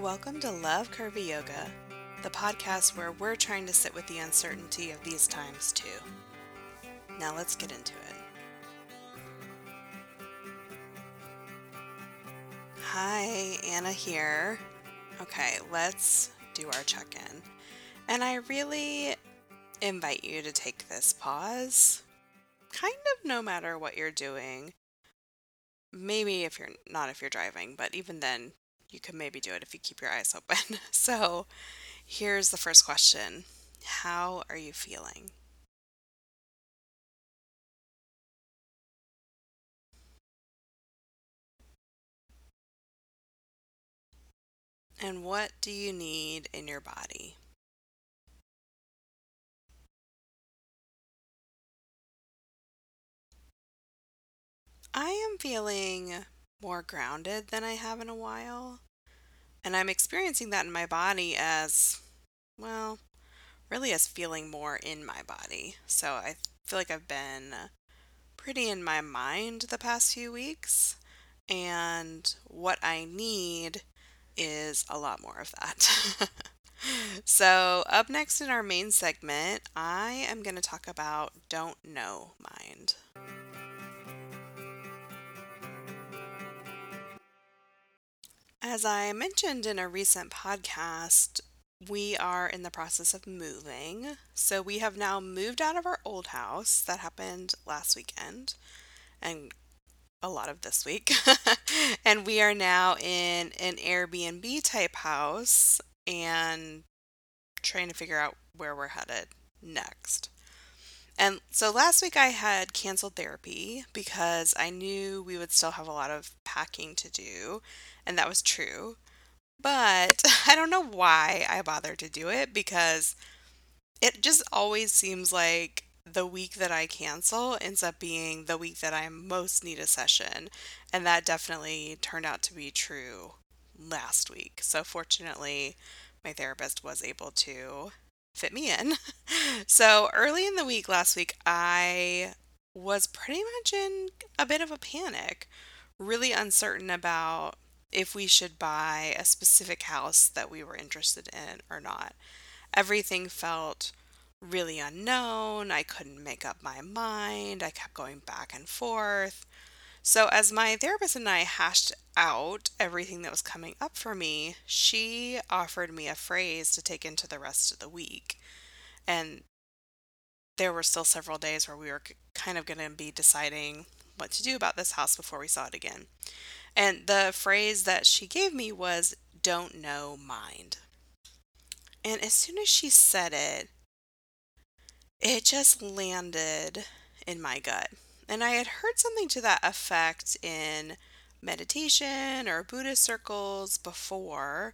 Welcome to Love Curvy Yoga, the podcast where we're trying to sit with the uncertainty of these times too. Now let's get into it. Hi, Anna here. Okay, let's do our check in. And I really invite you to take this pause, kind of no matter what you're doing. Maybe if you're not if you're driving, but even then, you could maybe do it if you keep your eyes open. so, here's the first question How are you feeling? And what do you need in your body? I am feeling more grounded than I have in a while. And I'm experiencing that in my body as, well, really as feeling more in my body. So I feel like I've been pretty in my mind the past few weeks. And what I need is a lot more of that. so, up next in our main segment, I am going to talk about don't know mind. As I mentioned in a recent podcast, we are in the process of moving. So we have now moved out of our old house. That happened last weekend and a lot of this week. and we are now in an Airbnb type house and trying to figure out where we're headed next. And so last week I had canceled therapy because I knew we would still have a lot of packing to do, and that was true. But I don't know why I bothered to do it because it just always seems like the week that I cancel ends up being the week that I most need a session. And that definitely turned out to be true last week. So, fortunately, my therapist was able to fit me in. so early in the week last week, I was pretty much in a bit of a panic, really uncertain about if we should buy a specific house that we were interested in or not. Everything felt really unknown. I couldn't make up my mind. I kept going back and forth. So, as my therapist and I hashed out everything that was coming up for me, she offered me a phrase to take into the rest of the week. And there were still several days where we were kind of going to be deciding what to do about this house before we saw it again. And the phrase that she gave me was, don't know mind. And as soon as she said it, it just landed in my gut. And I had heard something to that effect in meditation or Buddhist circles before.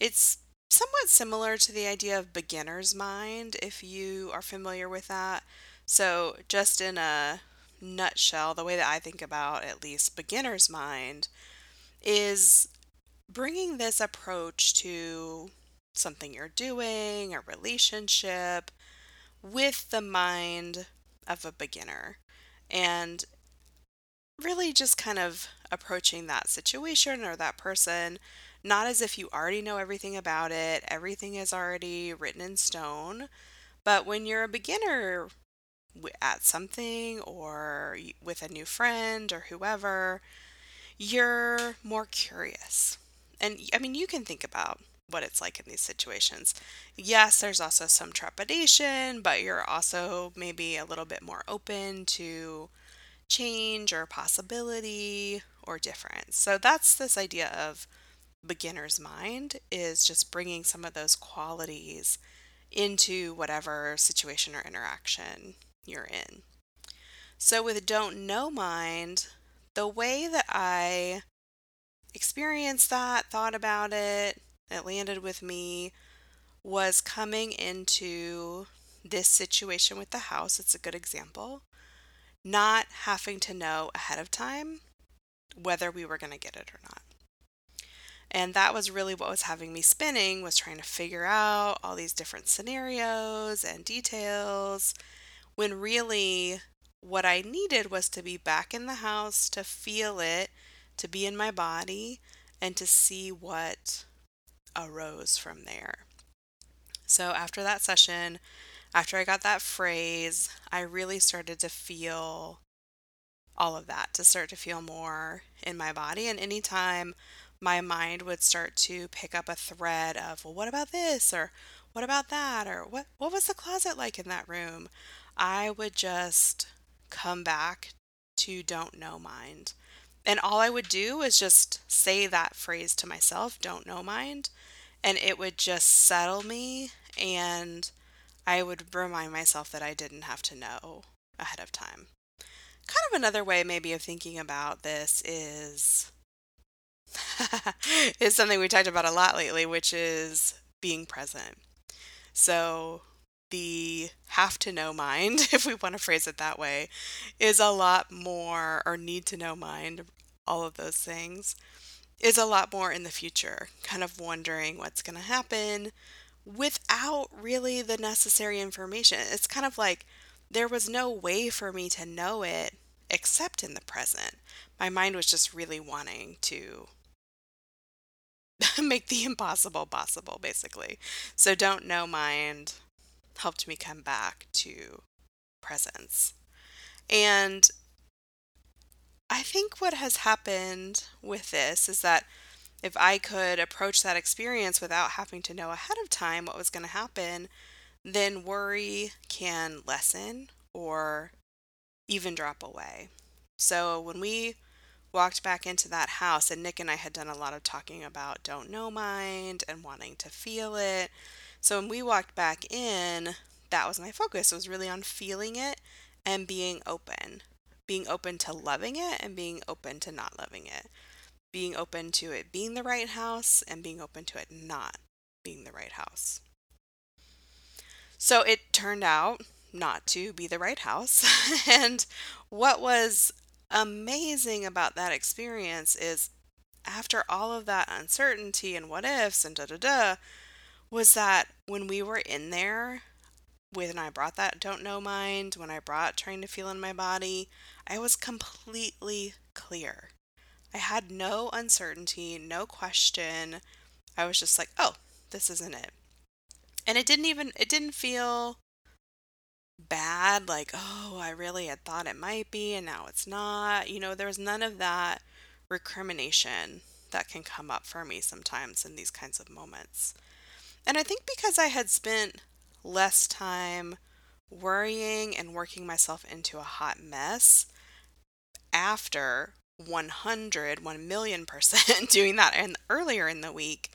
It's somewhat similar to the idea of beginner's mind, if you are familiar with that. So, just in a nutshell, the way that I think about at least beginner's mind is bringing this approach to something you're doing, a relationship, with the mind of a beginner and really just kind of approaching that situation or that person not as if you already know everything about it, everything is already written in stone, but when you're a beginner at something or with a new friend or whoever, you're more curious. And I mean, you can think about what it's like in these situations. Yes, there's also some trepidation, but you're also maybe a little bit more open to change or possibility or difference. So that's this idea of beginner's mind is just bringing some of those qualities into whatever situation or interaction you're in. So with don't know mind, the way that I experienced that, thought about it, that landed with me was coming into this situation with the house. It's a good example. Not having to know ahead of time whether we were going to get it or not. And that was really what was having me spinning was trying to figure out all these different scenarios and details when really what I needed was to be back in the house to feel it, to be in my body and to see what arose from there. So after that session, after I got that phrase, I really started to feel all of that, to start to feel more in my body. And anytime my mind would start to pick up a thread of, well, what about this? Or what about that? Or what, what was the closet like in that room? I would just come back to don't know mind. And all I would do is just say that phrase to myself, don't know mind. And it would just settle me. And I would remind myself that I didn't have to know ahead of time. Kind of another way, maybe, of thinking about this is is something we talked about a lot lately, which is being present. So, the have to know mind, if we want to phrase it that way, is a lot more, or need to know mind, all of those things, is a lot more in the future, kind of wondering what's going to happen without really the necessary information. It's kind of like there was no way for me to know it except in the present. My mind was just really wanting to make the impossible possible, basically. So, don't know mind helped me come back to presence. And I think what has happened with this is that if I could approach that experience without having to know ahead of time what was going to happen, then worry can lessen or even drop away. So when we walked back into that house, and Nick and I had done a lot of talking about don't know mind and wanting to feel it. So when we walked back in, that was my focus. It was really on feeling it and being open. Being open to loving it and being open to not loving it. Being open to it being the right house and being open to it not being the right house. So it turned out not to be the right house. and what was amazing about that experience is after all of that uncertainty and what ifs and da da da, was that when we were in there, when I brought that don't know mind, when I brought trying to feel in my body, I was completely clear. I had no uncertainty, no question. I was just like, oh, this isn't it. And it didn't even, it didn't feel bad, like, oh, I really had thought it might be and now it's not. You know, there was none of that recrimination that can come up for me sometimes in these kinds of moments. And I think because I had spent less time worrying and working myself into a hot mess after 100, 1 million percent doing that and earlier in the week,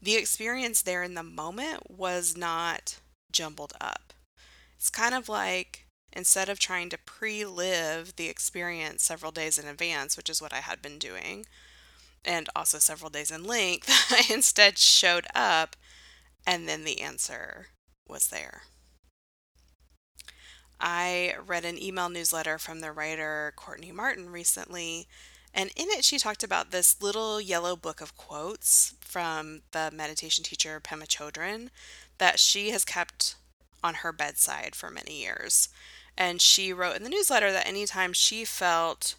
the experience there in the moment was not jumbled up. It's kind of like instead of trying to pre live the experience several days in advance, which is what I had been doing, and also several days in length, I instead showed up and then the answer was there. I read an email newsletter from the writer Courtney Martin recently, and in it she talked about this little yellow book of quotes from the meditation teacher Pema Chodron that she has kept on her bedside for many years. And she wrote in the newsletter that anytime she felt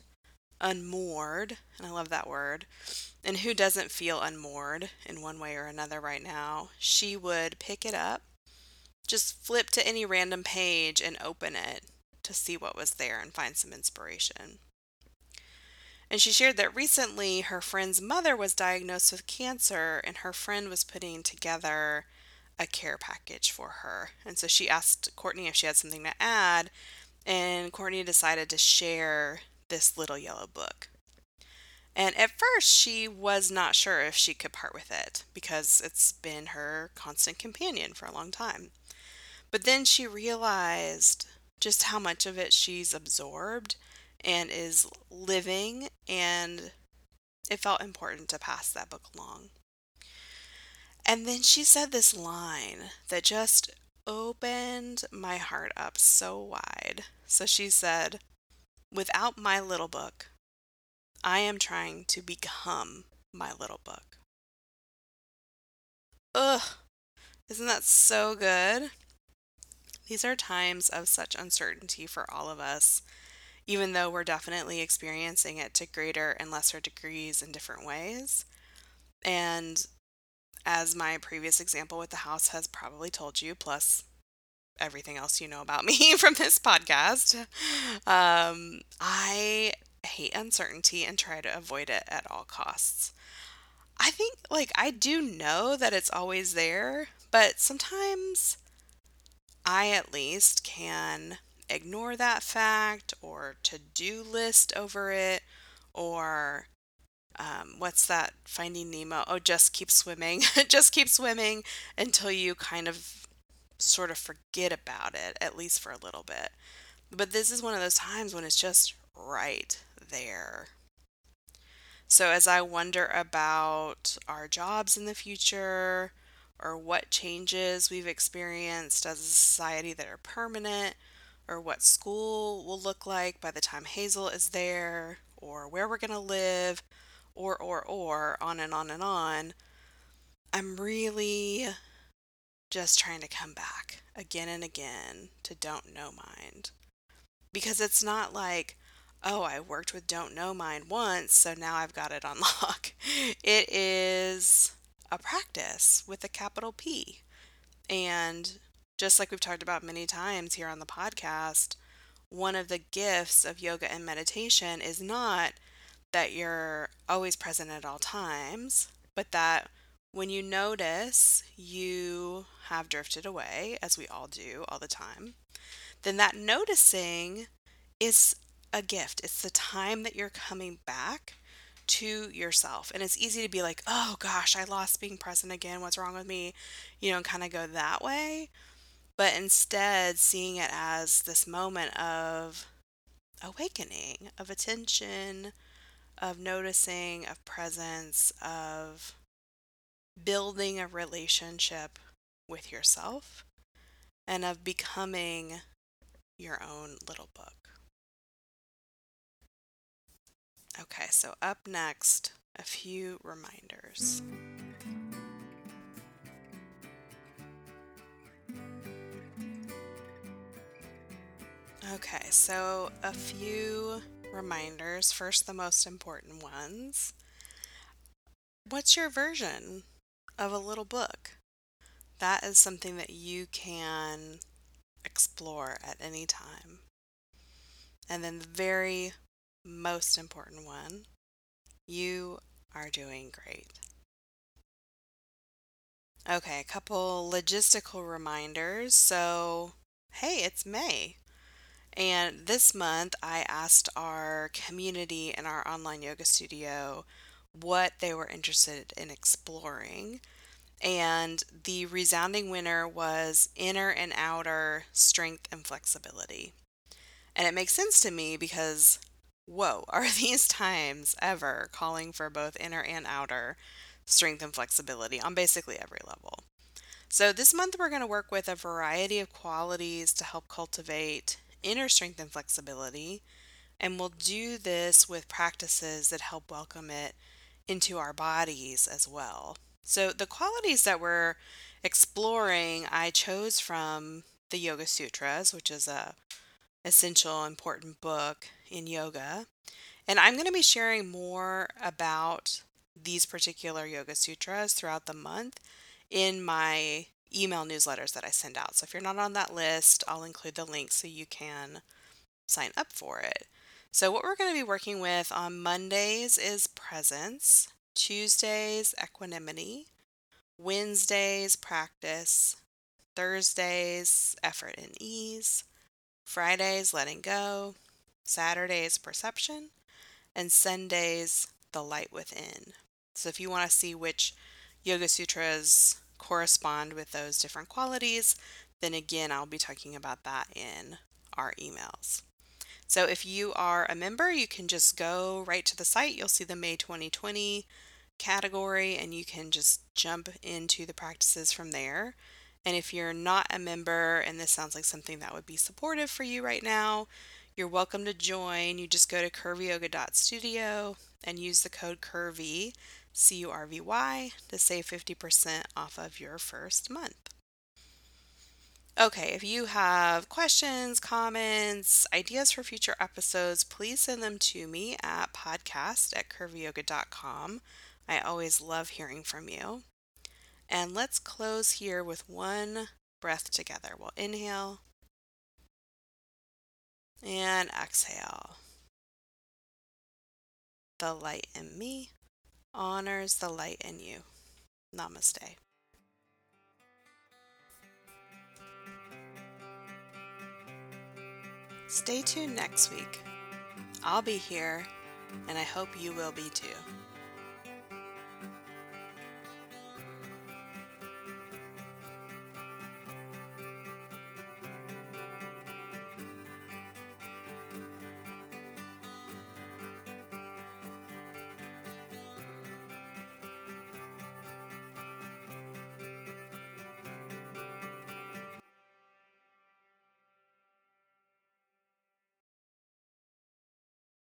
unmoored, and I love that word, and who doesn't feel unmoored in one way or another right now, she would pick it up, just flip to any random page and open it to see what was there and find some inspiration. And she shared that recently her friend's mother was diagnosed with cancer, and her friend was putting together a care package for her. And so she asked Courtney if she had something to add, and Courtney decided to share this little yellow book. And at first, she was not sure if she could part with it because it's been her constant companion for a long time. But then she realized just how much of it she's absorbed and is living, and it felt important to pass that book along. And then she said this line that just opened my heart up so wide. So she said, Without my little book, I am trying to become my little book. Ugh, isn't that so good? These are times of such uncertainty for all of us, even though we're definitely experiencing it to greater and lesser degrees in different ways. And as my previous example with the house has probably told you, plus everything else you know about me from this podcast, um, I hate uncertainty and try to avoid it at all costs. I think, like, I do know that it's always there, but sometimes I at least can ignore that fact or to do list over it or um, what's that finding nemo? Oh just keep swimming. Just keep swimming until you kind of sort of forget about it at least for a little bit. But this is one of those times when it's just right there so as i wonder about our jobs in the future or what changes we've experienced as a society that are permanent or what school will look like by the time Hazel is there, or where we're going to live, or, or, or, on and on and on, I'm really just trying to come back again and again to Don't Know Mind. Because it's not like, oh, I worked with Don't Know Mind once, so now I've got it on lock. It is a practice with a capital P. And just like we've talked about many times here on the podcast, one of the gifts of yoga and meditation is not that you're always present at all times, but that when you notice you have drifted away, as we all do all the time, then that noticing is a gift. It's the time that you're coming back to yourself. And it's easy to be like, oh gosh, I lost being present again. What's wrong with me? You know, kind of go that way but instead seeing it as this moment of awakening, of attention, of noticing, of presence, of building a relationship with yourself, and of becoming your own little book. Okay, so up next, a few reminders. Okay, so a few reminders. First, the most important ones. What's your version of a little book? That is something that you can explore at any time. And then the very most important one you are doing great. Okay, a couple logistical reminders. So, hey, it's May. And this month, I asked our community in our online yoga studio what they were interested in exploring. And the resounding winner was inner and outer strength and flexibility. And it makes sense to me because, whoa, are these times ever calling for both inner and outer strength and flexibility on basically every level? So, this month we're going to work with a variety of qualities to help cultivate inner strength and flexibility. And we'll do this with practices that help welcome it into our bodies as well. So, the qualities that we're exploring, I chose from the Yoga Sutras, which is a essential important book in yoga. And I'm going to be sharing more about these particular Yoga Sutras throughout the month in my email newsletters that I send out. So if you're not on that list, I'll include the link so you can sign up for it. So, what we're going to be working with on Mondays is presence, Tuesdays, equanimity, Wednesdays, practice, Thursdays, effort and ease, Fridays, letting go, Saturdays, perception, and Sundays, the light within. So, if you want to see which Yoga Sutras correspond with those different qualities, then again, I'll be talking about that in our emails. So if you are a member, you can just go right to the site. You'll see the May 2020 category and you can just jump into the practices from there. And if you're not a member and this sounds like something that would be supportive for you right now, you're welcome to join. You just go to curvyyoga.studio and use the code CURVY C U R V Y, to save 50% off of your first month. Okay, if you have questions, comments, ideas for future episodes, please send them to me at podcast at curvyyoga.com. I always love hearing from you. And let's close here with one breath together. We'll inhale and exhale. The light in me honors the light in you. Namaste. Stay tuned next week. I'll be here, and I hope you will be too.